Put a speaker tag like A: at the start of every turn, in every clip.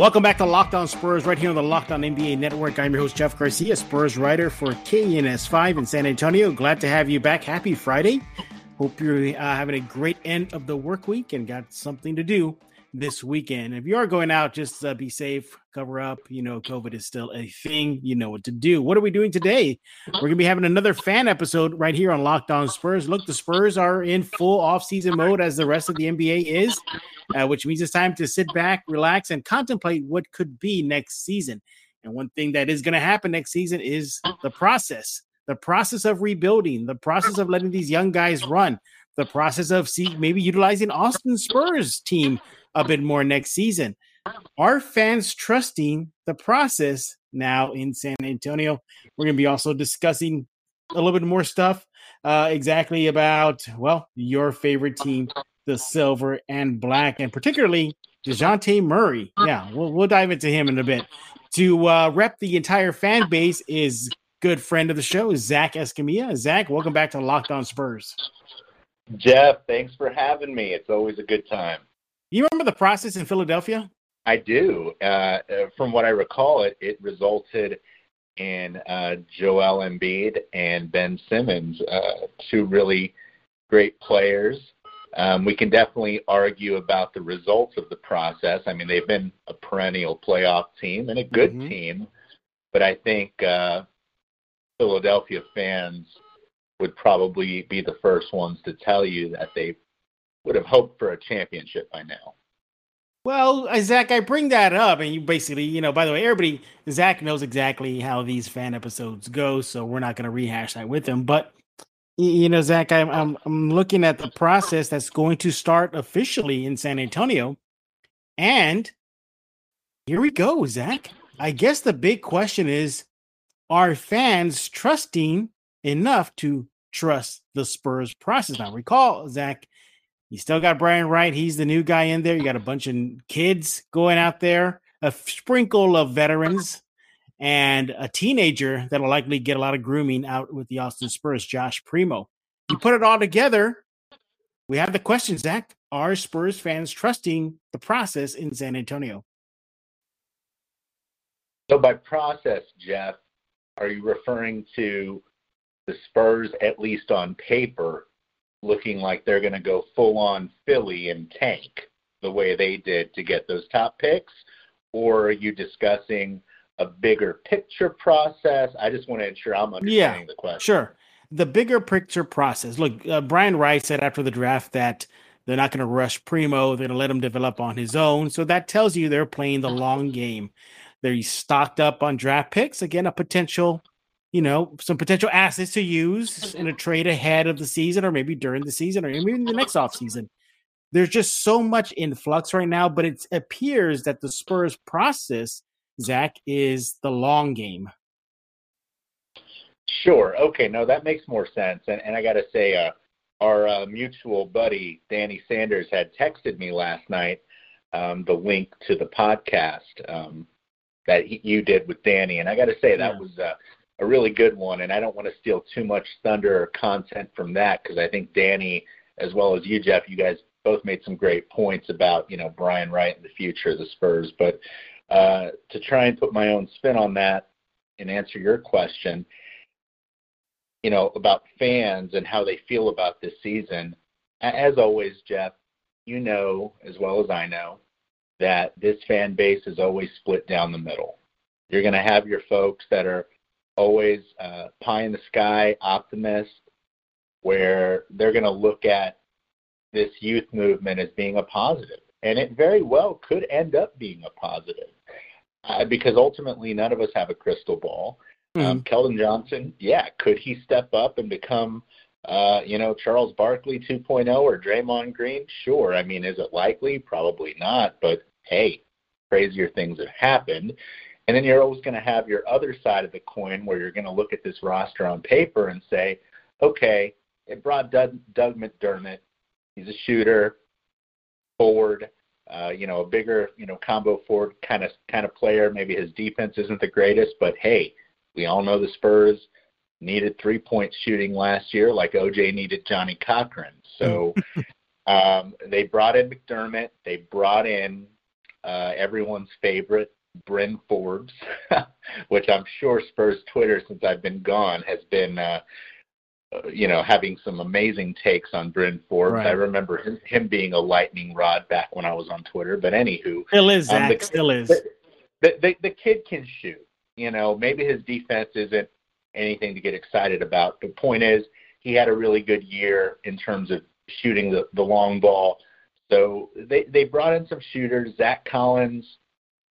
A: Welcome back to Locked On Spurs, right here on the Locked On NBA Network. I'm your host, Jeff Garcia, Spurs writer for KENS5 in San Antonio. Glad to have you back. Happy Friday. Hope you're uh, having a great end of the work week and got something to do this weekend. If you are going out, just uh, be safe, cover up. You know, COVID is still a thing. You know what to do. What are we doing today? We're going to be having another fan episode right here on Locked On Spurs. Look, the Spurs are in full off-season mode as the rest of the NBA is, uh, which means it's time to sit back, relax, and contemplate what could be next season. And one thing that is going to happen next season is the process. The process of rebuilding, the process of letting these young guys run, the process of see maybe utilizing Austin Spurs team a bit more next season. Are fans trusting the process now in San Antonio? We're going to be also discussing a little bit more stuff uh, exactly about, well, your favorite team, the silver and black, and particularly Dejounte Murray. Yeah, we'll, we'll dive into him in a bit. To uh, rep the entire fan base is good friend of the show, Zack Escamilla. Zack, welcome back to Locked On Spurs.
B: Jeff, thanks for having me. It's always a good time.
A: You remember the process in Philadelphia?
B: I do. Uh, uh, from what I recall, it it resulted in uh, Joel Embiid and Ben Simmons, uh, two really great players. Um, we can definitely argue about the results of the process. I mean, they've been a perennial playoff team and a good mm-hmm. team, but I think uh, Philadelphia fans would probably be the first ones to tell you that they would have hoped for a championship by now.
A: Well, uh, Zack, I bring that up, and you basically, you know, by the way, everybody, Zack knows exactly how these fan episodes go, so we're not going to rehash that with him. But you know, Zack, I'm, I'm I'm looking at the process that's going to start officially in San Antonio, and here we go, Zack. I guess the big question is: Are fans trusting enough to trust the Spurs process? Now, recall, Zack, you still got Brian Wright. He's the new guy in there. You got a bunch of kids going out there, a sprinkle of veterans, and a teenager that'll likely get a lot of grooming out with the Austin Spurs, Josh Primo. You put it all together, we have the question, Zack. Are Spurs fans trusting the process in San Antonio?
B: So, by process, Jeff, are you referring to the Spurs, at least on paper, looking like they're going to go full on Philly and tank the way they did to get those top picks? Or are you discussing a bigger picture process? I just want to ensure I'm understanding
A: yeah,
B: the question.
A: Sure. The bigger picture process. Look, uh, Brian Wright said after the draft that they're not going to rush Primo. They're going to let him develop on his own. So that tells you they're playing the long game. They're stocked up on draft picks. Again, a potential you know, some potential assets to use in a trade ahead of the season or maybe during the season or maybe in the next offseason. There's just so much in flux right now, but it appears that the Spurs process, Zack, is the long game.
B: Sure. Okay. No, that makes more sense. And, and I got to say, uh, our uh, mutual buddy, Danny Sanders, had texted me last night um, the link to the podcast um, that he, you did with Danny. And I got to say, that yeah. was. Uh, a really good one, and I don't want to steal too much thunder or content from that because I think Danny, as well as you, Jeff, you guys both made some great points about you know Brian Wright and the future of the Spurs. But uh, to try and put my own spin on that and answer your question, you know about fans and how they feel about this season. As always, Jeff, you know as well as I know that this fan base is always split down the middle. You're going to have your folks that are always uh, pie in the sky optimist, where they're going to look at this youth movement as being a positive, and it very well could end up being a positive, uh, because ultimately none of us have a crystal ball. Mm-hmm. Um, Keldon Johnson, yeah, could he step up and become, uh, you know, Charles Barkley 2.0 or Draymond Green? Sure. I mean, is it likely? Probably not. But hey, crazier things have happened. And then you're always going to have your other side of the coin where you're going to look at this roster on paper and say, okay, it brought Doug, Doug McDermott. He's a shooter, forward, uh, you know, a bigger, you know, combo forward kind of kind of player. Maybe his defense isn't the greatest, but hey, we all know the Spurs needed three point shooting last year, like OJ needed Johnnie Cochran. So um, they brought in McDermott. They brought in uh, everyone's favorite, Bryn Forbes, which I'm sure Spurs Twitter, since I've been gone, has been, uh, uh, you know, having some amazing takes on Bryn Forbes. Right. I remember him, him, being a lightning rod back when I was on Twitter. But anywho,
A: still is, um, Zack, the, still is.
B: The, the, the, the kid can shoot. You know, maybe his defense isn't anything to get excited about. The point is, he had a really good year in terms of shooting the, the long ball. So they they brought in some shooters. Zach Collins,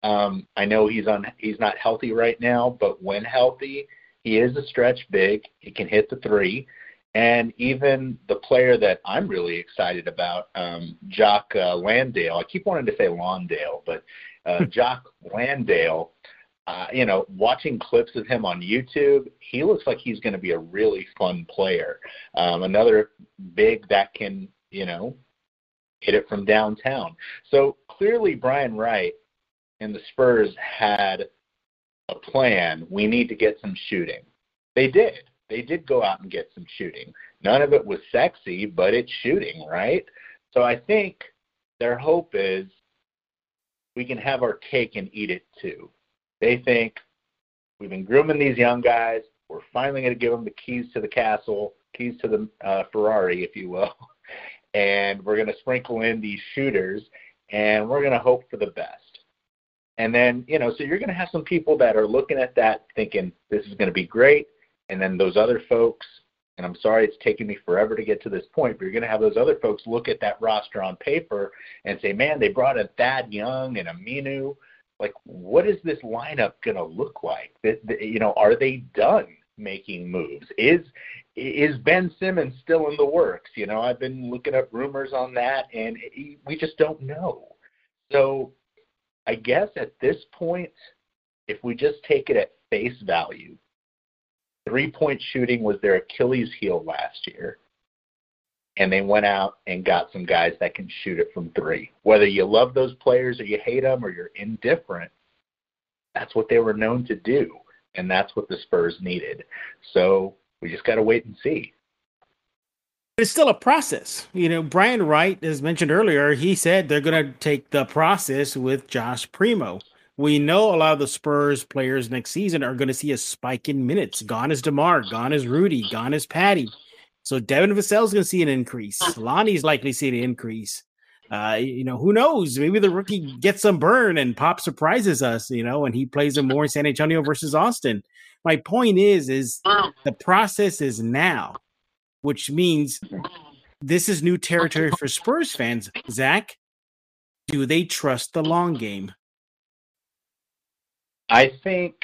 B: um, I know he's on he's not healthy right now, but when healthy, he is a stretch big. He can hit the three. And even the player that I'm really excited about, um, Jock uh, Landale. I keep wanting to say Lawndale, but uh, Jock Landale. Uh, you know, watching clips of him on YouTube, he looks like he's going to be a really fun player. Um, another big that can, you know, hit it from downtown. So clearly, Brian Wright and the Spurs had a plan. We need to get some shooting. They did. They did go out and get some shooting. None of it was sexy, but it's shooting, right? So I think their hope is we can have our cake and eat it too. They think we've been grooming these young guys. We're finally going to give them the keys to the castle, keys to the uh, Ferrari, if you will, and we're going to sprinkle in these shooters, and we're going to hope for the best. And then, you know, so you're going to have some people that are looking at that thinking this is going to be great. And then those other folks, and I'm sorry it's taken me forever to get to this point, but you're going to have those other folks look at that roster on paper and say, man, they brought in Thad Young and Aminu. Like, what is this lineup going to look like? That, you know, are they done making moves? Is is Ben Simmons still in the works? You know, I've been looking up rumors on that, and we just don't know. So I guess at this point, if we just take it at face value, three point shooting was their Achilles heel last year. And they went out and got some guys that can shoot it from three. Whether you love those players or you hate them or you're indifferent, that's what they were known to do. And that's what the Spurs needed. So we just got to wait and see
A: it's still a process. You know, Brian Wright, as mentioned earlier, he said they're going to take the process with Josh Primo. We know a lot of the Spurs players next season are going to see a spike in minutes. Gone is DeMar, gone is Rudy, gone is Patty. So Devin Vassell's going to see an increase. Lonnie's likely to see an increase. Uh, you know, who knows? Maybe the rookie gets some burn and Pop surprises us, you know, and he plays him more in San Antonio versus Austin. My point is, is the process is now which means this is new territory for Spurs fans. Zack, do they trust the long game?
B: I think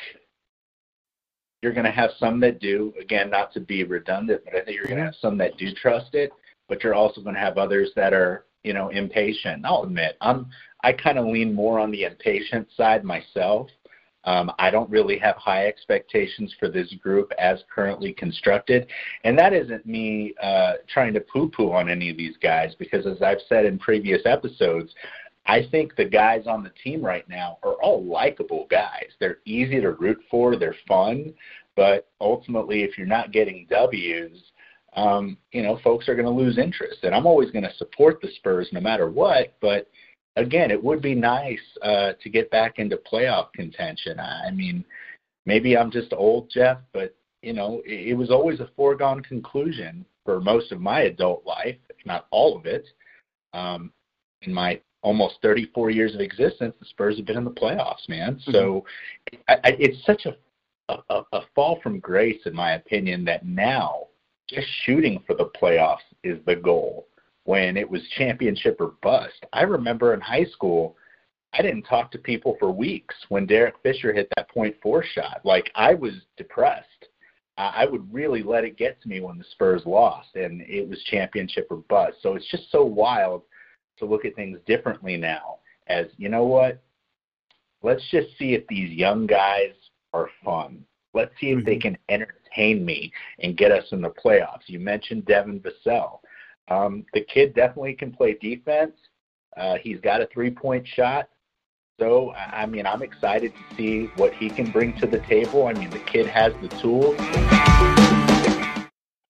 B: you're going to have some that do. Again, not to be redundant, but I think you're going to have some that do trust it. But you're also going to have others that are, you know, impatient. I'll admit, I'm. I kind of lean more on the impatient side myself. Um, I don't really have high expectations for this group as currently constructed. And that isn't me uh, trying to poo poo on any of these guys because, as I've said in previous episodes, I think the guys on the team right now are all likable guys. They're easy to root for, they're fun, but ultimately, if you're not getting W's, um, you know, folks are going to lose interest. And I'm always going to support the Spurs no matter what, but again, it would be nice uh, to get back into playoff contention. I mean, maybe I'm just old, Jeff, but you know, it, it was always a foregone conclusion for most of my adult life, if not all of it. Um, in my almost 34 years of existence, the Spurs have been in the playoffs, man. Mm-hmm. So I, I, it's such a, a a fall from grace, in my opinion, that now just shooting for the playoffs is the goal when it was championship or bust. I remember in high school, I didn't talk to people for weeks when Derek Fisher hit that point four shot. Like I was depressed. I would really let it get to me when the Spurs lost, and it was championship or bust. So it's just so wild to look at things differently now. As you know what? Let's just see if these young guys are fun. Let's see if mm-hmm. they can entertain me and get us in the playoffs. You mentioned Devin Vassell. Um, the kid definitely can play defense. Uh, he's got a three point shot. So, I mean, I'm excited to see what he can bring to the table. I mean, the kid has the tools.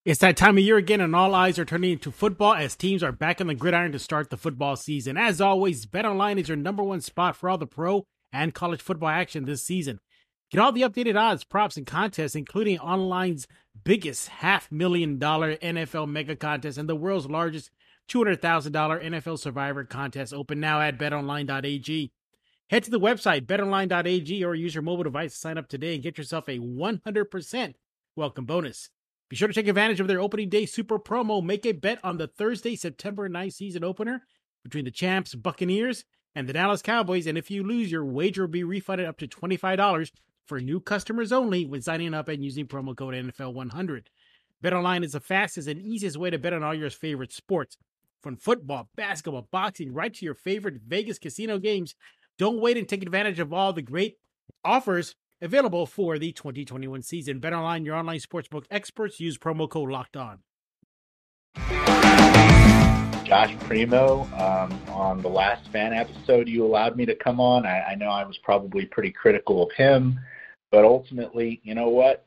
A: It's that time of year again, and all eyes are turning to football as teams are back on the gridiron to start the football season. As always, BetOnline is your number one spot for all the pro and college football action this season. Get all the updated odds, props, and contests, including online's biggest half million dollar NFL mega contest and the world's largest $200,000 NFL Survivor contest open now at betonline.ag. Head to the website betonline.ag or use your mobile device to sign up today and get yourself a 100% welcome bonus. Be sure to take advantage of their opening day super promo. Make a bet on the Thursday, September 9th season opener between the champs, Buccaneers, and the Dallas Cowboys. And if you lose, your wager will be refunded up to $25 for new customers only when signing up and using promo code NFL100. BetOnline is the fastest and easiest way to bet on all your favorite sports. From football, basketball, boxing, right to your favorite Vegas casino games. Don't wait and take advantage of all the great offers Available for the 2021 season. BetOnline, your online sportsbook experts. Use promo code Locked On.
B: Josh Primo, um, on the last fan episode you allowed me to come on. I, I know I was probably pretty critical of him, but ultimately, you know what?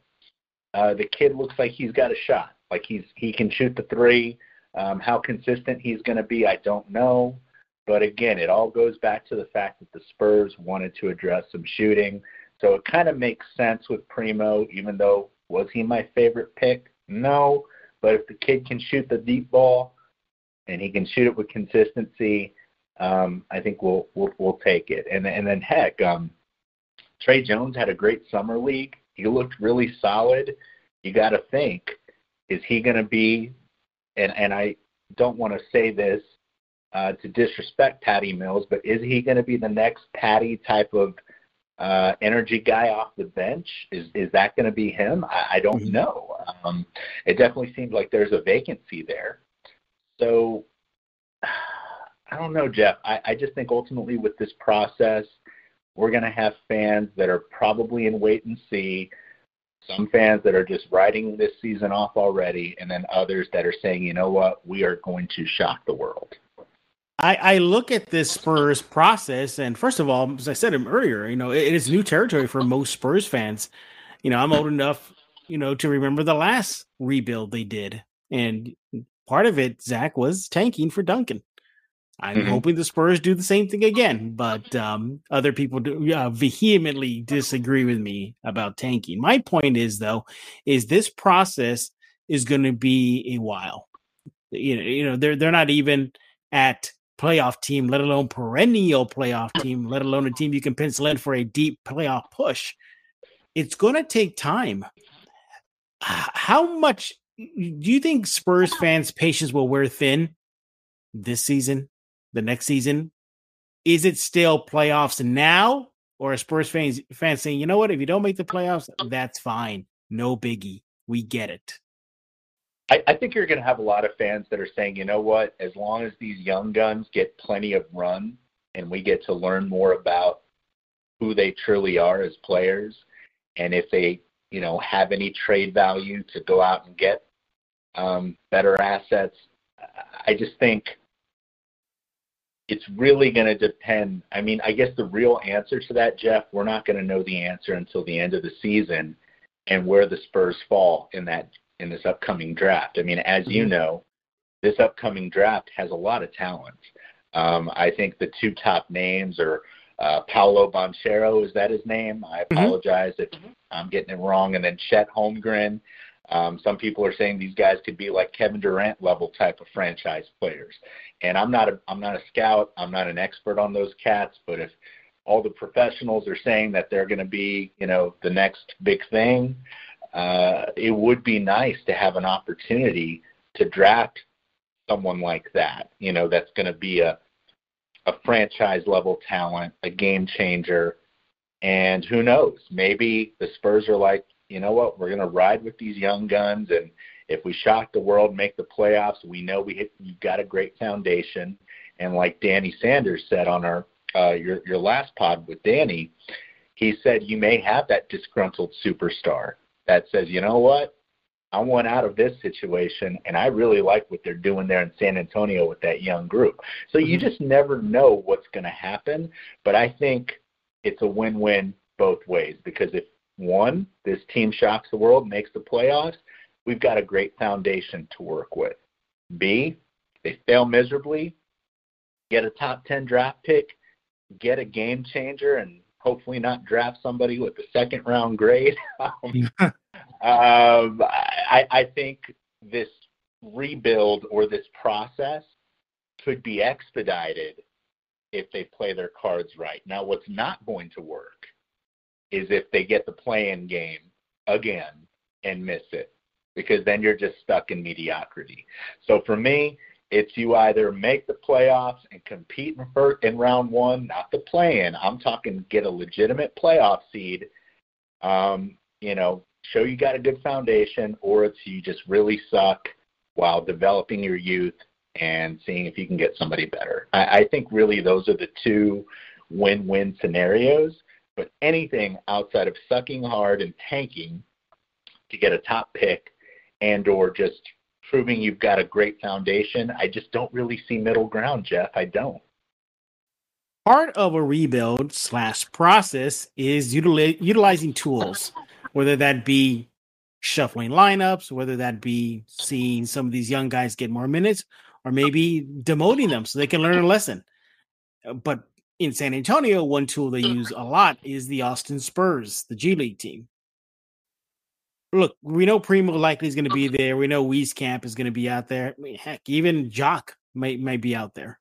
B: Uh, the kid looks like he's got a shot. Like he's he can shoot the three. Um, how consistent he's going to be, I don't know. But again, it all goes back to the fact that the Spurs wanted to address some shooting. So it kind of makes sense with Primo, even though was he my favorite pick? No. But if the kid can shoot the deep ball and he can shoot it with consistency, um, I think we'll, we'll we'll take it. And and then heck, um, Tre Jones had a great summer league. He looked really solid. You got to think, is he going to be? And and I don't want to say this uh, to disrespect Patty Mills, but is he going to be the next Patty type of uh, energy guy off the bench. Is is that going to be him? I, I don't mm-hmm. know. Um, it definitely seems like there's a vacancy there. So I don't know, Jeff. I, I just think ultimately with this process, we're going to have fans that are probably in wait and see. Some fans that are just writing this season off already, and then others that are saying, you know what, we are going to shock the world.
A: I, I look at this Spurs process, and first of all, as I said earlier, you know, it, it is new territory for most Spurs fans. You know, I'm old enough, you know, to remember the last rebuild they did, and part of it, Zack, was tanking for Duncan. I'm mm-hmm. hoping the Spurs do the same thing again, but um, other people do, uh, vehemently disagree with me about tanking. My point is, though, is this process is going to be a while. You know, you know, they're they're not even at playoff team, let alone perennial playoff team, let alone a team you can pencil in for a deep playoff push. It's going to take time. How much do you think Spurs fans' patience will wear thin this season, the next season? Is it still playoffs now, or are Spurs fans fans saying, you know what, if you don't make the playoffs, that's fine, no biggie, we get it.
B: I, I think you're going to have a lot of fans that are saying, you know what, as long as these young guns get plenty of run and we get to learn more about who they truly are as players, and if they, you know, have any trade value to go out and get um, better assets, I just think it's really going to depend. I mean, I guess the real answer to that, Jeff, we're not going to know the answer until the end of the season and where the Spurs fall in that in this upcoming draft. I mean, as mm-hmm. you know, this upcoming draft has a lot of talent. Um, I think the two top names are uh, Paolo Banchero. Is that his name? I mm-hmm. apologize mm-hmm. if I'm getting it wrong. And then Chet Holmgren. Um, some people are saying these guys could be like Kevin Durant level type of franchise players. And I'm not a I'm not a scout. I'm not an expert on those cats. But if all the professionals are saying that they're going to be, you know, the next big thing, uh, it would be nice to have an opportunity to draft someone like that. You know, that's going to be a a franchise level talent, a game changer, and who knows? Maybe the Spurs are like, you know what? We're going to ride with these young guns, and if we shock the world, make the playoffs, we know we hit, we've got a great foundation. And like Danny Sanders said on our uh, your your last pod with Danny, he said you may have that disgruntled superstar that says, you know what, I want out of this situation, and I really like what they're doing there in San Antonio with that young group. So you mm-hmm. just never know what's going to happen, but I think it's a win-win both ways because if one, this team shocks the world, makes the playoffs, we've got a great foundation to work with. B, they fail miserably, get a top 10 draft pick, get a game changer, and hopefully not draft somebody with a second round grade. um, um, I, I think this rebuild or this process could be expedited if they play their cards right. Now, what's not going to work is if they get the play in game again and miss it, because then you're just stuck in mediocrity. So for me, it's you either make the playoffs and compete in, first, in round one, not the play in. I'm talking get a legitimate playoff seed, um, you know, show you got a good foundation, or it's you just really suck while developing your youth and seeing if you can get somebody better. I, I think really those are the two win win scenarios. But anything outside of sucking hard and tanking to get a top pick and or just proving you've got a great foundation, I just don't really see middle ground, Jeff. I don't.
A: Part of a rebuild slash process is utili- utilizing tools, whether that be shuffling lineups, whether that be seeing some of these young guys get more minutes, or maybe demoting them so they can learn a lesson. But in San Antonio, one tool they use a lot is the Austin Spurs, the G League team. Look, we know Primo likely is going to be there. We know Wieskamp is going to be out there. I mean, heck, even Jock might might be out there.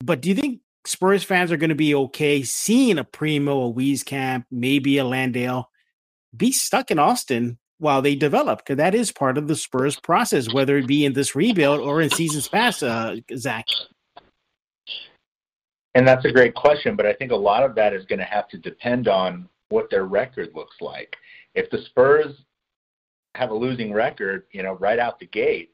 A: But do you think Spurs fans are going to be okay seeing a Primo, a Wieskamp, maybe a Landale be stuck in Austin while they develop because that is part of the Spurs process, whether it be in this rebuild or in seasons past, uh, Zack.
B: And that's a great question, but I think a lot of that is going to have to depend on what their record looks like. If the Spurs have a losing record, you know, right out the gates,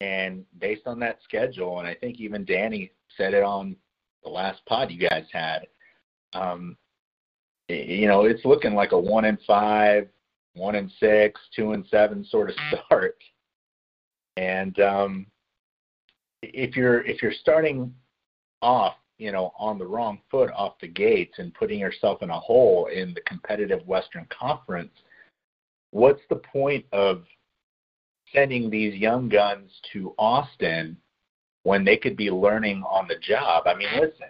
B: and based on that schedule, and I think even Danny said it on the last pod you guys had, um, you know, it's looking like a one and five, one and six, two and seven sort of start. And um, if you're if you're starting off, you know, on the wrong foot off the gates and putting yourself in a hole in the competitive Western Conference, what's the point of sending these young guns to Austin when they could be learning on the job? I mean, listen,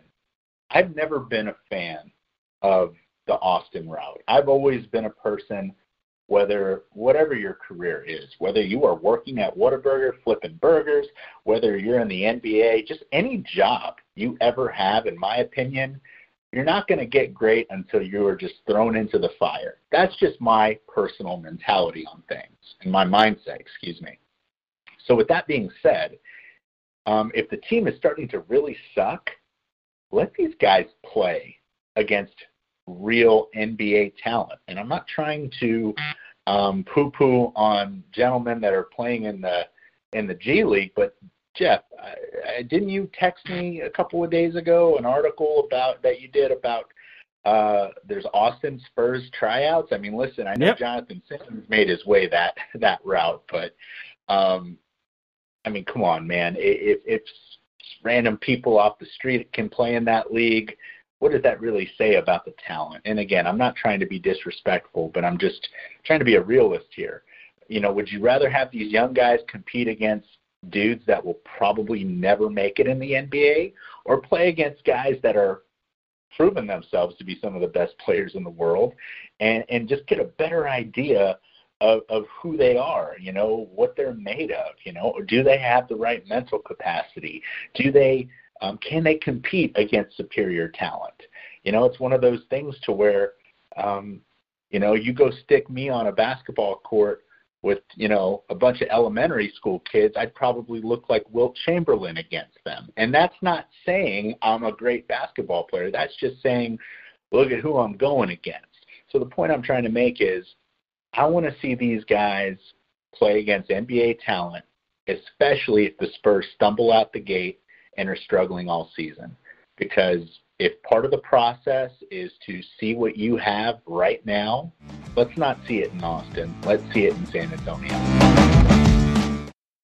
B: I've never been a fan of the Austin route. I've always been a person whether whatever your career is, whether you are working at Whataburger flipping burgers, whether you're in the NBA, just any job you ever have, in my opinion, you're not going to get great until you are just thrown into the fire. That's just my personal mentality on things and my mindset, excuse me. So, with that being said, um, if the team is starting to really suck, let these guys play against real NBA talent. And I'm not trying to um, poo-poo on gentlemen that are playing in the in the G League, but Jeff, I, I, didn't you text me a couple of days ago an article about that you did about uh, there's Austin Spurs tryouts? I mean, listen, I know yep. Jonathan Simmons made his way that that route, but um, I mean, come on, man. If, if random people off the street can play in that league, what does that really say about the talent? And again, I'm not trying to be disrespectful, but I'm just trying to be a realist here. You know, would you rather have these young guys compete against dudes that will probably never make it in the NBA or play against guys that are proven themselves to be some of the best players in the world and and just get a better idea of, of who they are, you know, what they're made of, you know, do they have the right mental capacity? Do they um, can they compete against superior talent? You know, it's one of those things to where, um, you know, you go stick me on a basketball court with, you know, a bunch of elementary school kids, I'd probably look like Wilt Chamberlain against them. And that's not saying I'm a great basketball player. That's just saying, look at who I'm going against. So the point I'm trying to make is I want to see these guys play against NBA talent, especially if the Spurs stumble out the gate and are struggling all season. Because if part of the process is to see what you have right now, let's not see it in Austin. Let's see it in San Antonio.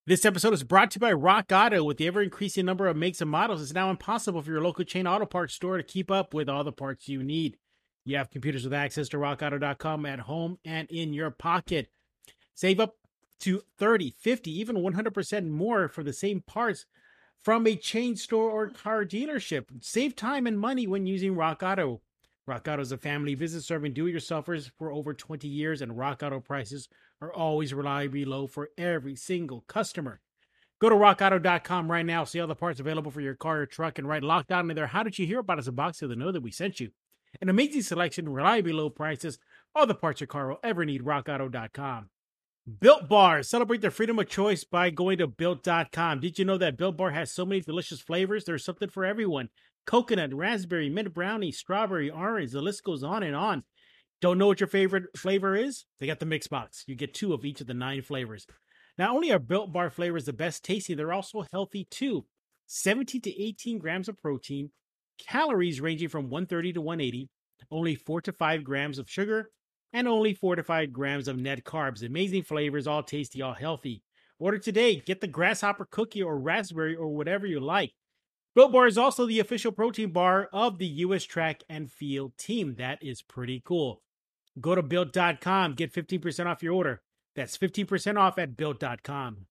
A: This episode is brought to you by Rock Auto. With the ever increasing number of makes and models, it's now impossible for your local chain auto parts store to keep up with all the parts you need. You have computers with access to rockauto.com at home and in your pocket. Save up to 30, 50, even 100% more for the same parts from a chain store or car dealership. Save time and money when using Rock Auto. Rock Auto is a family business serving do-it-yourselfers for over 20 years, and Rock Auto prices are always reliably low for every single customer. Go to rockauto.com right now, see all the parts available for your car or truck, and write Locked On in there. How did you hear about us? A box so they know that we sent you. An amazing selection, reliably low prices, all the parts your car will ever need. RockAuto.com. Built Bar. Celebrate their freedom of choice by going to built.com. Did you know that Built Bar has so many delicious flavors? There's something for everyone coconut, raspberry, mint brownie, strawberry, orange. The list goes on and on. Don't know what your favorite flavor is? They got the mix box. You get two of each of the nine flavors. Not only are Built Bar flavors the best tasting, they're also healthy too. 17 to 18 grams of protein, calories ranging from 130 to 180, only 4 to 5 grams of sugar, and only 4 to 5 grams of net carbs. Amazing flavors, all tasty, all healthy. Order today. Get the grasshopper cookie or raspberry or whatever you like. Built Bar is also the official protein bar of the U.S. track and field team. That is pretty cool. Go to built.com, get 15% off your order. That's 15% off at built.com.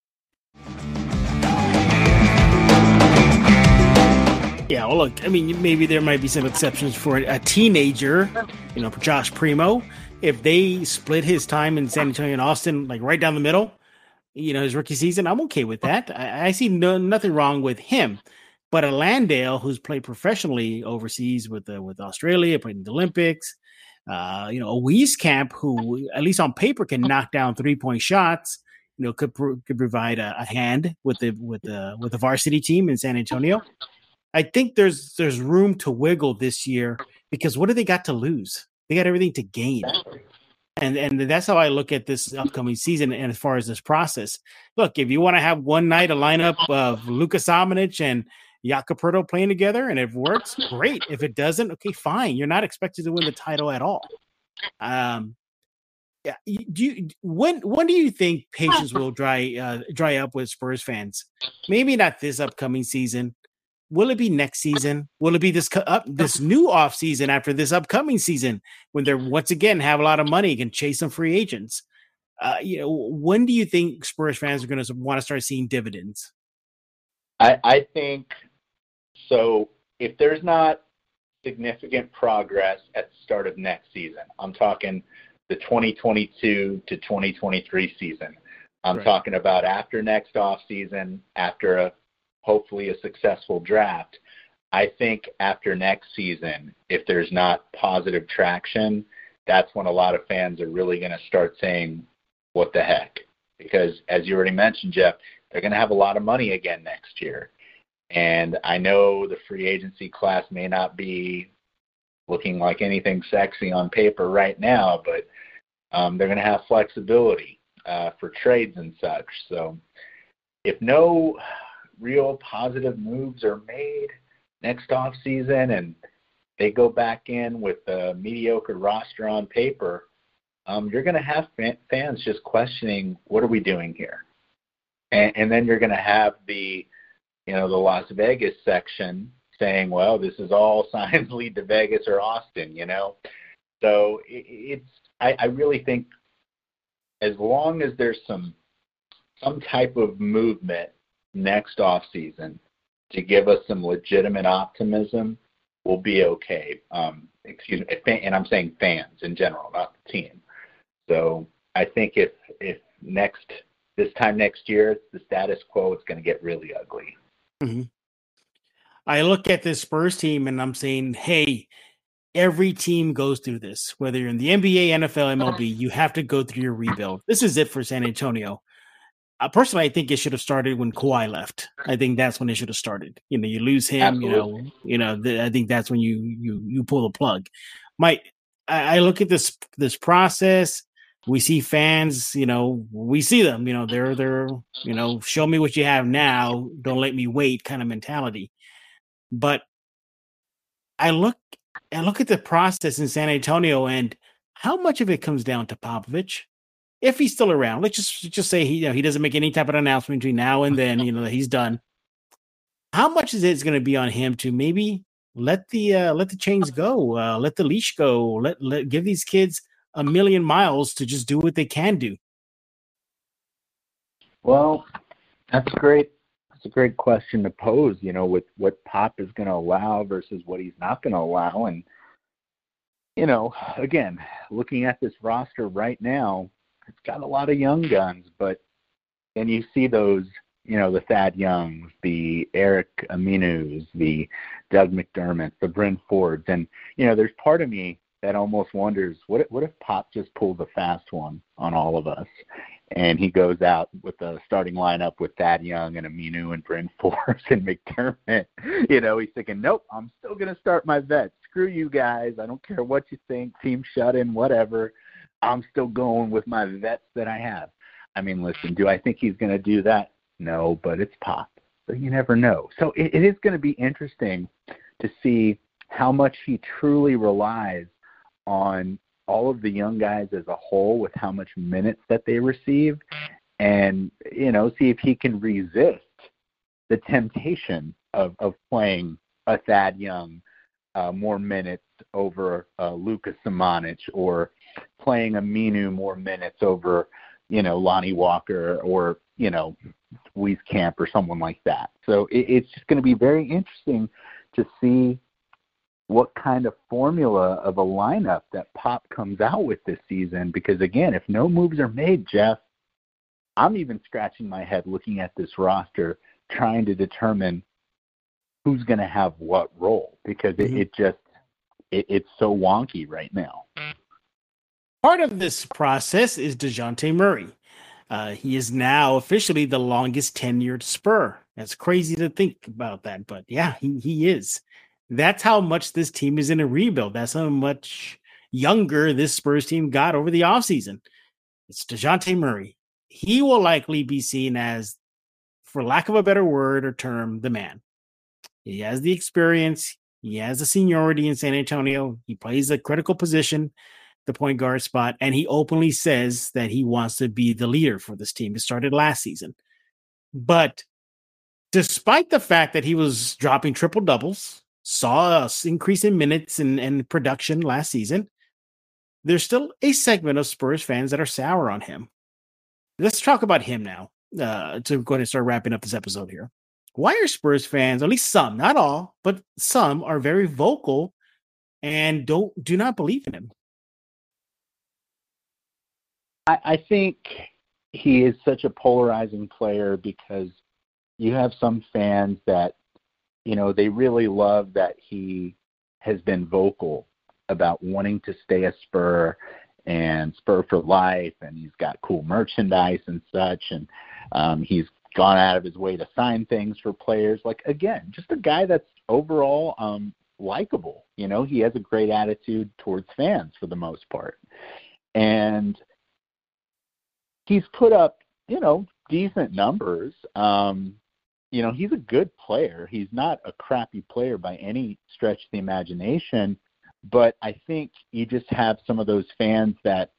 A: Yeah, well, look, I mean, maybe there might be some exceptions for a teenager, you know, Josh Primo. If they split his time in San Antonio and Austin, like right down the middle, you know, his rookie season, I'm okay with that. I, I see no, nothing wrong with him. But a Landale who's played professionally overseas with uh, with Australia, played in the Olympics, uh, you know, a Wieskamp who, at least on paper, can knock down three point shots. You know, could could provide a, a, hand with the with the with the varsity team in San Antonio. I think there's there's room to wiggle this year because what do they got to lose? They got everything to gain. And and that's how I look at this upcoming season and as far as this process. Look, if you want to have one night a lineup of Lucas Samanic and Jakob Poeltl playing together and it works, great. If it doesn't, okay, fine. You're not expected to win the title at all. Um, yeah. Do you when when do you think patience will dry uh, dry up with Spurs fans? Maybe not this upcoming season. Will it be next season? Will it be this up this new off season after this upcoming season when they're once again have a lot of money can chase some free agents? Uh, you know, when do you think Spurs fans are going to want to start seeing dividends?
B: I, I think so if there's not significant progress at the start of next season, I'm talking the 2022 to 2023 season. I'm right. talking about after next off season, after a hopefully a successful draft. I think after next season, if there's not positive traction, that's when a lot of fans are really going to start saying, "What the heck?" Because as you already mentioned, Jeff, they're going to have a lot of money again next year. And I know the free agency class may not be looking like anything sexy on paper right now, but um, they're going to have flexibility uh, for trades and such. So if no real positive moves are made next off season and they go back in with a mediocre roster on paper, um, you're going to have fans just questioning what are we doing here, and, and then you're going to have the you know, the Las Vegas section saying, well, this is all signs lead to Vegas or Austin, you know. So it's I, I really think as long as there's some some type of movement next off season to give us some legitimate optimism, we'll be okay. Um, excuse me, and I'm saying fans in general, not the team. So I think if if next this time next year the status quo, it's going to get really ugly. Mm-hmm.
A: I look at this Spurs team and I'm saying, hey, every team goes through this. Whether you're in the NBA, NFL, MLB, you have to go through your rebuild. This is it for San Antonio. Uh, personally, I think it should have started when Kawhi left. I think that's when it should have started. You know, you lose him. Absolutely. You know, you know. I think that's when you you you pull the plug. My, I, I look at this this process we see fans, you know, we see them, you know, they're they're, you know, show me what you have now, don't let me wait kind of mentality. But I look I look at the process in San Antonio and how much of it comes down to Popovich. If he's still around, let's just just say he you know, he doesn't make any type of announcement between now and then, you know, that he's done. How much is it going to be on him to maybe let the uh, let the chains go, uh, let the leash go, let let give these kids a million miles to just do what they can do.
B: Well, that's great. That's a great question to pose. You know, with what Pop is going to allow versus what he's not going to allow, and you know, again, looking at this roster right now, it's got a lot of young guns, but and you see those, you know, the Thad Youngs, the Eric Aminus, the Doug McDermott, the Bryn Forbes, and you know, there's part of me that almost wonders what if, what if Pop just pulled the fast one on all of us, and he goes out with the starting lineup with Thad Young and Aminu and Bryn Forbes and McDermott. You know, he's thinking, nope, I'm still to start my vets. Screw you guys. I don't care what you think. Team shut in, whatever. I'm still going with my vets that I have. I mean, listen, do I think he's going to do that? No, but it's Pop. So you never know. So it, it is going to be interesting to see how much he truly relies on all of the young guys as a whole with how much minutes that they receive and you know see if he can resist the temptation of of playing a Thad Young uh, more minutes over uh, Lucas Samanic or playing Aminu more minutes over you know Lonnie Walker or you know Wieskamp or someone like that. So it, it's just going to be very interesting to see what kind of formula of a lineup that Pop comes out with this season. Because again, if no moves are made, Jeff, I'm even scratching my head looking at this roster, trying to determine who's going to have what role because mm-hmm. it, it, just it, it's so wonky right now.
A: Part of this process is Dejounte Murray. Uh, he is now officially the longest tenured Spur. That's crazy to think about that, but yeah, he, he is. That's how much this team is in a rebuild. That's how much younger this Spurs team got over the offseason. It's Dejounte Murray. He will likely be seen as, for lack of a better word or term, the man. He has the experience, he has the seniority in San Antonio. He plays a critical position, the point guard spot, and he openly says that he wants to be the leader for this team. It started last season. But despite the fact that he was dropping triple doubles, saw us increase in minutes and, and production last season, there's still a segment of Spurs fans that are sour on him. Let's talk about him now uh, to go ahead and start wrapping up this episode here. Why are Spurs fans, at least some, not all, but some, are very vocal and don't do not believe in him?
B: I, I think he is such a polarizing player because you have some fans that you know, they really love that he has been vocal about wanting to stay a Spur and Spur for life, and he's got cool merchandise and such, and um, he's gone out of his way to sign things for players. Like again, just a guy that's overall um, likable. You know, he has a great attitude towards fans for the most part, and he's put up, you know, decent numbers. Um, you know, he's a good player. He's not a crappy player by any stretch of the imagination, but I think you just have some of those fans that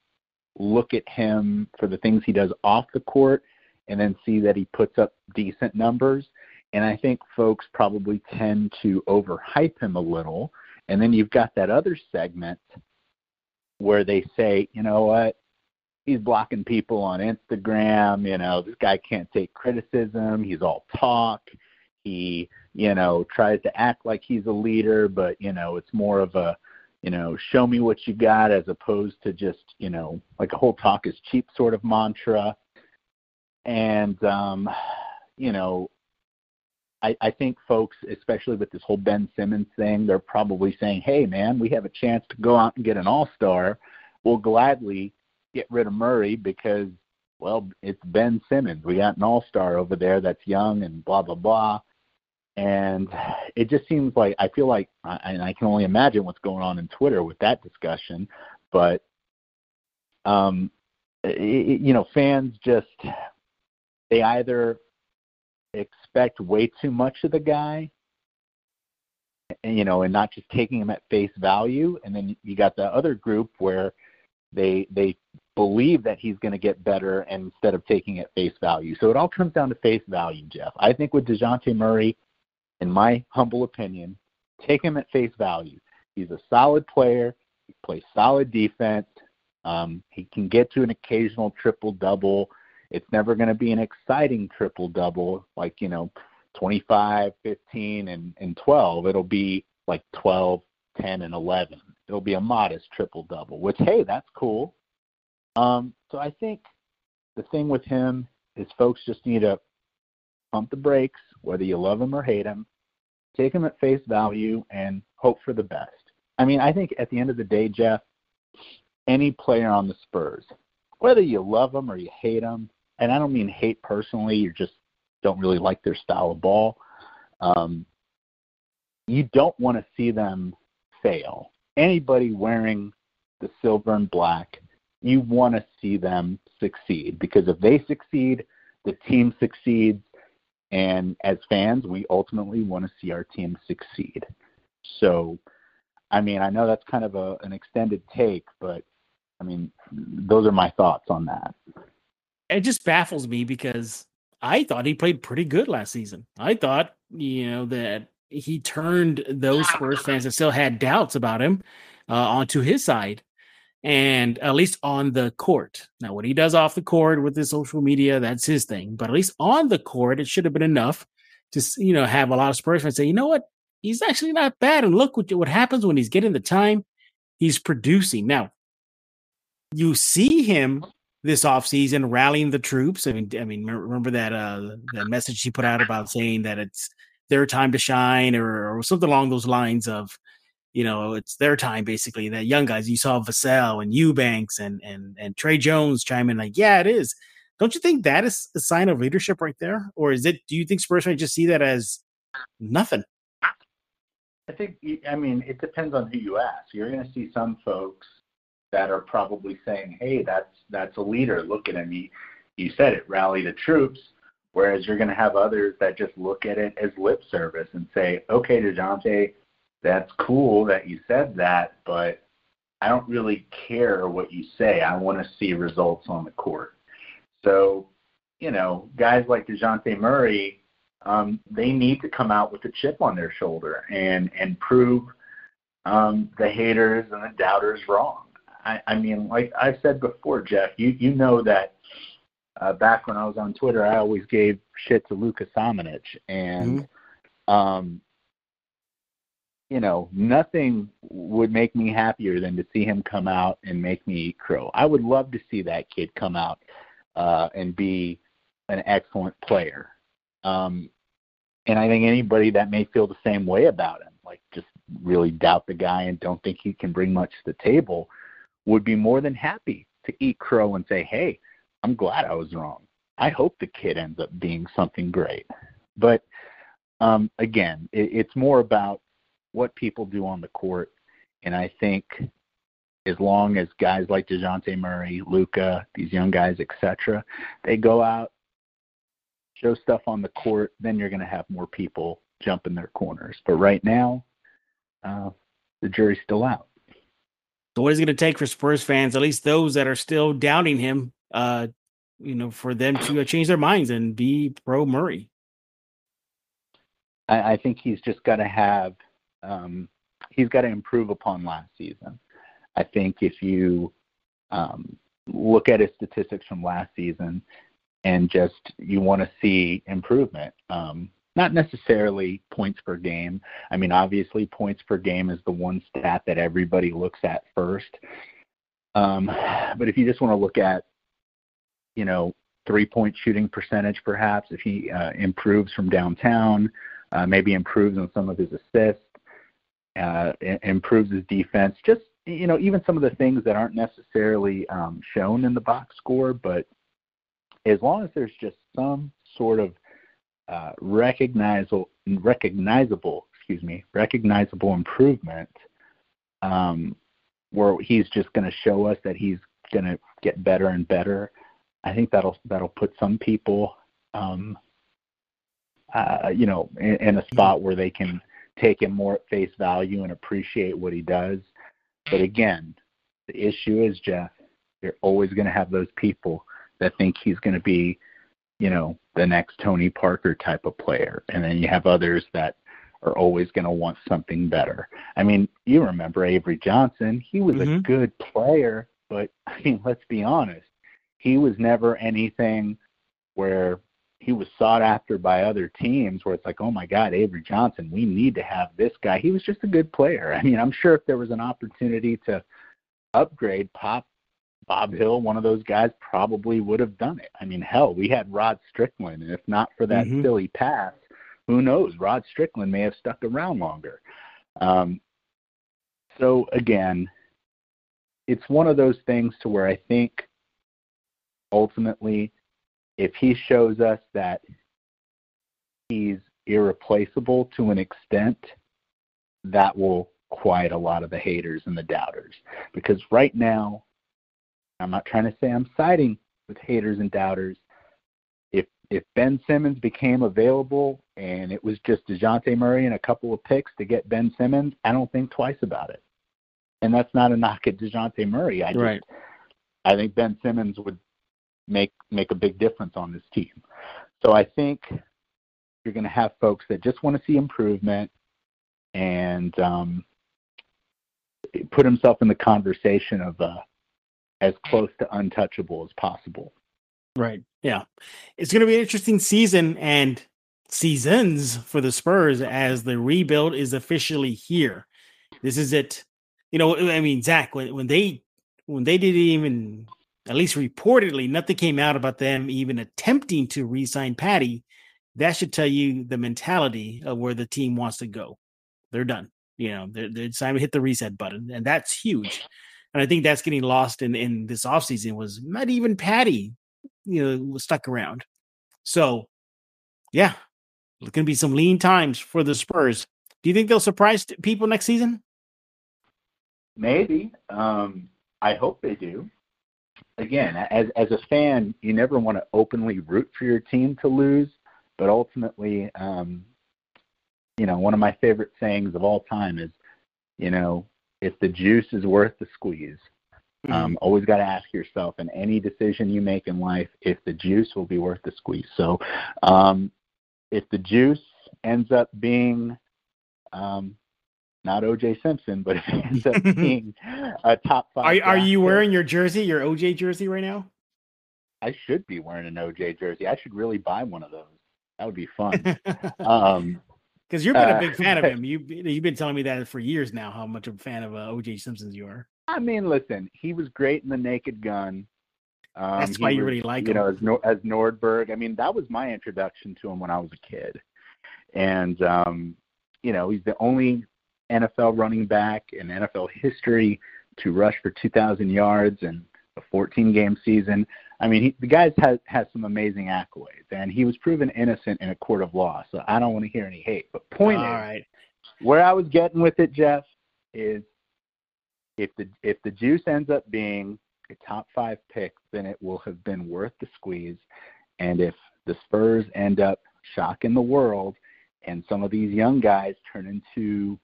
B: look at him for the things he does off the court and then see that he puts up decent numbers. And I think folks probably tend to overhype him a little. And then you've got that other segment where they say, you know what, he's blocking people on Instagram. You know, this guy can't take criticism. He's all talk. He, you know, tries to act like he's a leader, but you know, it's more of a, you know, show me what you got as opposed to just, you know, like a whole talk is cheap sort of mantra. And um, you know, I, I think folks, especially with this whole Ben Simmons thing, they're probably saying, "Hey, man, we have a chance to go out and get an All Star. We'll gladly get rid of Murray because, well, it's Ben Simmons. We got an all star over there that's young and blah, blah, blah. And it just seems like I feel like, and I can only imagine what's going on in Twitter with that discussion, but, um, it, you know, fans just, they either expect way too much of the guy you know and not just taking him at face value and then you got the other group where they they believe that he's going to get better instead of taking it face value. So it all comes down to face value, Jeff. I think with Dejounte Murray, in my humble opinion, take him at face value. He's a solid player. He plays solid defense. Um, he can get to an occasional triple double. It's never going to be an exciting triple double like, you know, 25, 15, and, and 12. It'll be like 12, 10, and 11. It'll be a modest triple double, which, hey, that's cool. Um, so I think the thing with him is folks just need to pump the brakes, whether you love him or hate him, take him at face value, and hope for the best. I mean, I think at the end of the day, Jeff, any player on the Spurs, whether you love them or you hate them, and I don't mean hate personally, you just don't really like their style of ball. Um, you don't want to see them fail. Anybody wearing the silver and black, you want to see them succeed because if they succeed, the team succeeds. And as fans, we ultimately want to see our team succeed. So, I mean, I know that's kind of a, an extended take, but I mean, those are my thoughts on that.
A: It just baffles me because I thought he played pretty good last season. I thought, you know, that he turned those Spurs fans that still had doubts about him uh, onto his side, and at least on the court. Now, what he does off the court with his social media, that's his thing. But at least on the court, it should have been enough to, you know, have a lot of Spurs fans say, you know what, he's actually not bad. And look what what happens when he's getting the time, he's producing. Now, you see him this offseason rallying the troops. I mean, I mean, remember that uh that message he put out about saying that it's their time to shine or, or something along those lines of, you know, it's their time basically. That young guys, you saw Vassell and Eubanks and and and Tre Jones chime in like, yeah, it is. Don't you think that is a sign of leadership right there, or is it? Do you think Spurs might just see that as nothing?
B: I think. I mean, it depends on who you ask. You're going to see some folks that are probably saying, "Hey, that's that's a leader. Look at him. He, you said it. Rally the troops." Whereas you're going to have others that just look at it as lip service and say, "Okay, Dejounte, that's cool that you said that, but I don't really care what you say. I want to see results on the court." So, you know, guys like Dejounte Murray, um, they need to come out with a chip on their shoulder and and prove um, the haters and the doubters wrong. I, I mean, like I said before, Jeff, you you know that uh, back when I was on Twitter, I always gave shit to Luka Samanic, and mm-hmm. um, you know, nothing would make me happier than to see him come out and make me eat crow. I would love to see that kid come out uh, and be an excellent player. Um, and I think anybody that may feel the same way about him, like just really doubt the guy and don't think he can bring much to the table, would be more than happy to eat crow and say, hey, I'm glad I was wrong. I hope the kid ends up being something great. But um, again, it, it's more about what people do on the court. And I think as long as guys like Dejounte Murray, Luka, these young guys, etc., they go out, show stuff on the court, then you're going to have more people jump in their corners. But right now, uh, the jury's still out.
A: So what is it going to take for Spurs fans, at least those that are still doubting him, uh, you know, for them to uh, change their minds and be pro Murray?
B: I, I think he's just got to have, um, he's got to improve upon last season. I think if you um, look at his statistics from last season and just you want to see improvement, um, not necessarily points per game. I mean, obviously, points per game is the one stat that everybody looks at first. Um, but if you just want to look at, you know, three point shooting percentage, perhaps, if he uh, improves from downtown, uh, maybe improves on some of his assists, uh, improves his defense, just, you know, even some of the things that aren't necessarily um, shown in the box score, but as long as there's just some sort of uh, recognizable, recognizable, excuse me, recognizable improvement, um, where he's just going to show us that he's going to get better and better. I think that'll that'll put some people, um, uh, you know, in, in a spot where they can take him more at face value and appreciate what he does. But again, the issue is Jeff. You're always going to have those people that think he's going to be you know, the next Tony Parker type of player. And then you have others that are always going to want something better. I mean, you remember Avery Johnson. He was mm-hmm. a good player, but I mean, let's be honest. He was never anything where he was sought after by other teams where it's like, oh my God, Avery Johnson, we need to have this guy. He was just a good player. I mean, I'm sure if there was an opportunity to upgrade Pop Bob Hill, one of those guys, probably would have done it. I mean, hell, we had Rod Strickland, and if not for that mm-hmm. silly pass, who knows? Rod Strickland may have stuck around longer. Um, so again, it's one of those things to where I think ultimately, if he shows us that he's irreplaceable to an extent, that will quiet a lot of the haters and the doubters. Because right now, I'm not trying to say I'm siding with haters and doubters. If if Ben Simmons became available and it was just Dejounte Murray and a couple of picks to get Ben Simmons, I don't think twice about it. And that's not a knock at Dejounte Murray. I just right. I think Ben Simmons would make make a big difference on this team. So I think you're going to have folks that just want to see improvement and um, put himself in the conversation of uh, as close to untouchable as possible.
A: Right. Yeah. It's going to be an interesting season and seasons for the Spurs as the rebuild is officially here. This is it. You know, I mean, Zack, when, when they when they didn't even at least reportedly, nothing came out about them even attempting to re-sign Patty. That should tell you the mentality of where the team wants to go. They're done. You know, they're, they're time to hit the reset button, and that's huge. And I think that's getting lost in in this offseason was not even Patty, you know, was stuck around. So, yeah, it's going to be some lean times for the Spurs. Do you think they'll surprise people next season?
B: Maybe. Um, I hope they do again, as as a fan, you never want to openly root for your team to lose, but ultimately, um, you know, one of my favorite sayings of all time is, you know, if the juice is worth the squeeze. Mm-hmm. Um, always got to ask yourself in any decision you make in life if the juice will be worth the squeeze. So, um, if the juice ends up being um, not OJ Simpson, but it ends up being a top five.
A: Are, are you wearing your jersey, your OJ jersey right now?
B: I should be wearing an OJ jersey. I should really buy one of those. That would be fun. um,
A: because you've been a big uh, fan of him. You you've been telling me that for years now. How much of a fan of uh, OJ Simpson's you are.
B: I mean, listen, he was great in the Naked Gun.
A: Um, That's why you really like
B: you
A: him.
B: know, as, Nor- as Nordberg. I mean, that was my introduction to him when I was a kid, and um, you know, he's the only NFL running back in NFL history to rush for 2,000 yards in a 14 game season. I mean, he, the guy's has, has some amazing accolades, and he was proven innocent in a court of law. So I don't want to hear any hate. But point All is,
A: right.
B: where I was getting with it, Jeff, is if the if the juice ends up being a top five pick, then it will have been worth the squeeze. And if the Spurs end up shocking the world, and some of these young guys turn into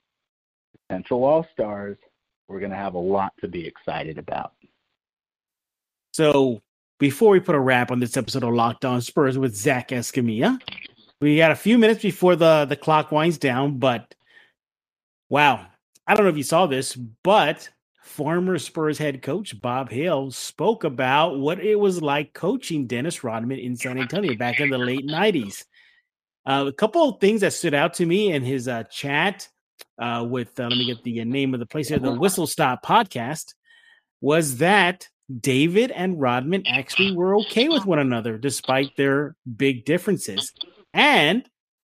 B: potential All Stars, we're going to have a lot to be excited about.
A: So, before we put a wrap on this episode of Locked On Spurs with Zack Escamilla, we got a few minutes before the the clock winds down. But wow, I don't know if you saw this, but former Spurs head coach Bob Hill spoke about what it was like coaching Dennis Rodman in San Antonio back in the late '90s. Uh, a couple of things that stood out to me in his uh, chat uh, with uh, let me get the uh, name of the place here, the Whistle Stop podcast, was that David and Rodman actually were okay with one another despite their big differences. And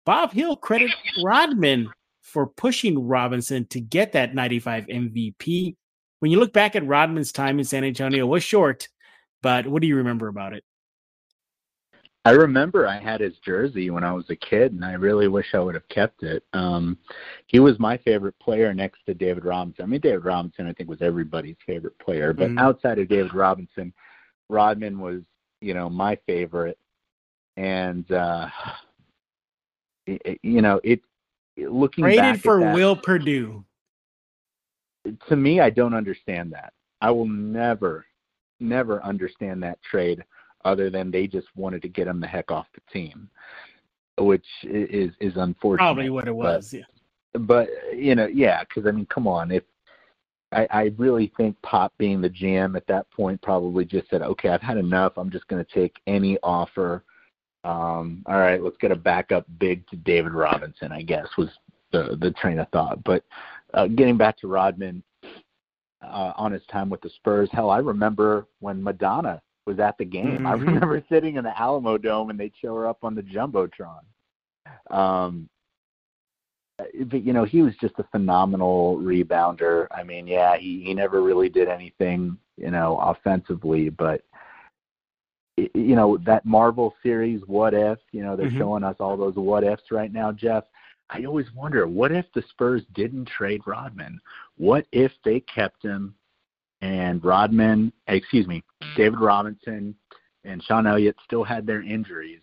A: Bob Hill credit Rodman for pushing Robinson to get that 95 MVP. When you look back at Rodman's time in San Antonio, was short, but what do you remember about it?
B: I remember I had his jersey when I was a kid, and I really wish I would have kept it. Um, he was my favorite player next to David Robinson. I mean, David Robinson, I think, was everybody's favorite player, but mm-hmm. outside of David Robinson, Rodman was, you know, my favorite. And uh, it, you know, it, it looking
A: traded for
B: that,
A: Will Perdue.
B: To me, I don't understand that. I will never, never understand that trade other than they just wanted to get him the heck off the team, which is is unfortunate.
A: Probably what it was.
B: But,
A: yeah.
B: But you know, yeah, because I mean, come on, if I, I really think Pop being the GM at that point probably just said, okay, I've had enough. I'm just going to take any offer. Um, all right, let's get a backup big to David Robinson. I guess was the the train of thought. But uh, getting back to Rodman uh, on his time with the Spurs, hell, I remember when Madonna was at the game. Mm-hmm. I remember sitting in the Alamodome and they'd show her up on the jumbotron. Um, but you know, he was just a phenomenal rebounder. I mean, yeah, he he never really did anything, you know, offensively, but you know that Marvel series, What If? You know, they're mm-hmm. showing us all those what ifs right now, Jeff. I always wonder, what if the Spurs didn't trade Rodman? What if they kept him and Rodman, excuse me, David Robinson and Sean Elliott still had their injuries,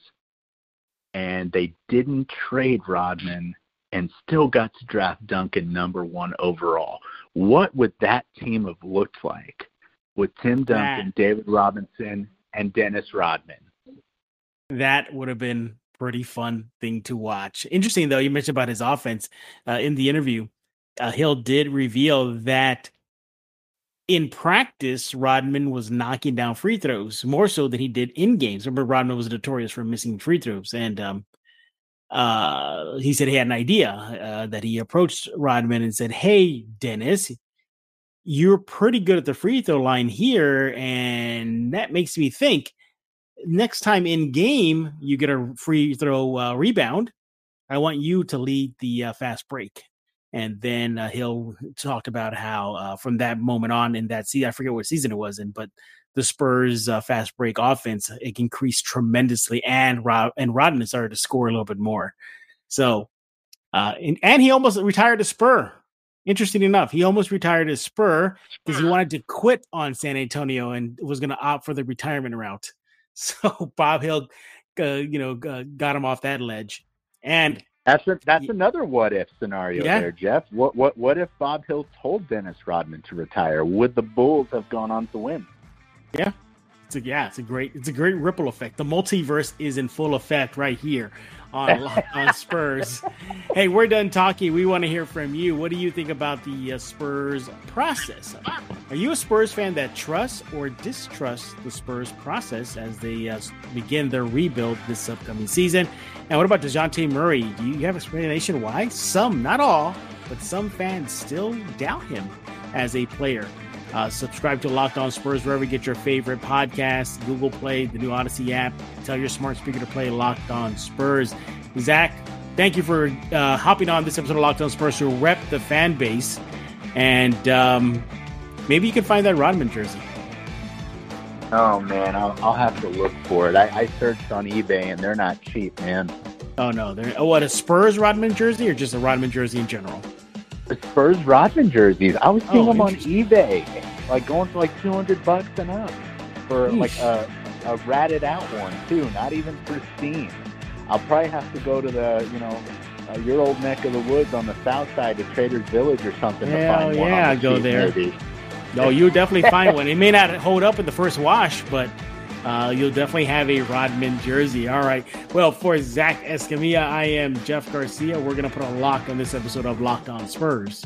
B: and they didn't trade Rodman and still got to draft Duncan number one overall. What would that team have looked like with Tim Duncan, that, David Robinson, and Dennis Rodman?
A: That would have been pretty fun thing to watch. Interesting though, you mentioned about his offense uh, in the interview. Uh, Hill did reveal that in practice, Rodman was knocking down free throws more so than he did in games. Remember, Rodman was notorious for missing free throws, and um, uh, he said he had an idea uh, that he approached Rodman and said, "Hey, Dennis, you're pretty good at the free throw line here, and that makes me think. Next time in game, you get a free throw uh, rebound. I want you to lead the uh, fast break." And then uh, Hill talked about how uh, from that moment on in that season, I forget what season it was in, but the Spurs uh, fast break offense it increased tremendously, and Rod and Rodman started to score a little bit more. So, uh, and, and he almost retired a Spur. Interesting enough, he almost retired a Spur because he wanted to quit on San Antonio and was going to opt for the retirement route. So Bob Hill, uh, you know, got him off that ledge. And
B: that's a, that's another what if scenario yeah. there, Jeff. What what what if Bob Hill told Dennis Rodman to retire? Would the Bulls have gone on to win?
A: Yeah. It's a, yeah, it's a great it's a great ripple effect. The multiverse is in full effect right here on on Spurs. hey, we're done talking. We want to hear from you. What do you think about the uh, Spurs process? Are you a Spurs fan that trusts or distrusts the Spurs process as they uh, begin their rebuild this upcoming season? And what about Dejounte Murray? Do you have a explanation why? Some, not all, but some fans still doubt him as a player. Uh, subscribe to Locked On Spurs wherever you get your favorite podcasts, Google Play, the new Odyssey app. Tell your smart speaker to play Locked On Spurs. Zack, thank you for uh, hopping on this episode of Locked On Spurs to rep the fan base. And um, maybe you can find that Rodman jersey.
B: Oh, man, I'll, I'll have to look for it. I, I, searched on eBay and they're not cheap, man.
A: Oh, no. They're, oh, what, a Spurs Rodman jersey or just a Rodman jersey in general?
B: Spurs Rodman jerseys. I was seeing oh, them on eBay, like going for like two hundred bucks and up for Eesh. like a, a ratted out one too, not even pristine. I'll probably have to go to the you know uh, your old neck of the woods on the south side of Traders Village or something Hell to find one.
A: Yeah,
B: the
A: go there. Maybe. No, you'll definitely find one. It may not hold up in the first wash, but uh, you'll definitely have a Rodman jersey. All right. Well, for Zack Escamilla, I am Jeff Garcia. We're going to put a lock on this episode of Locked On Spurs.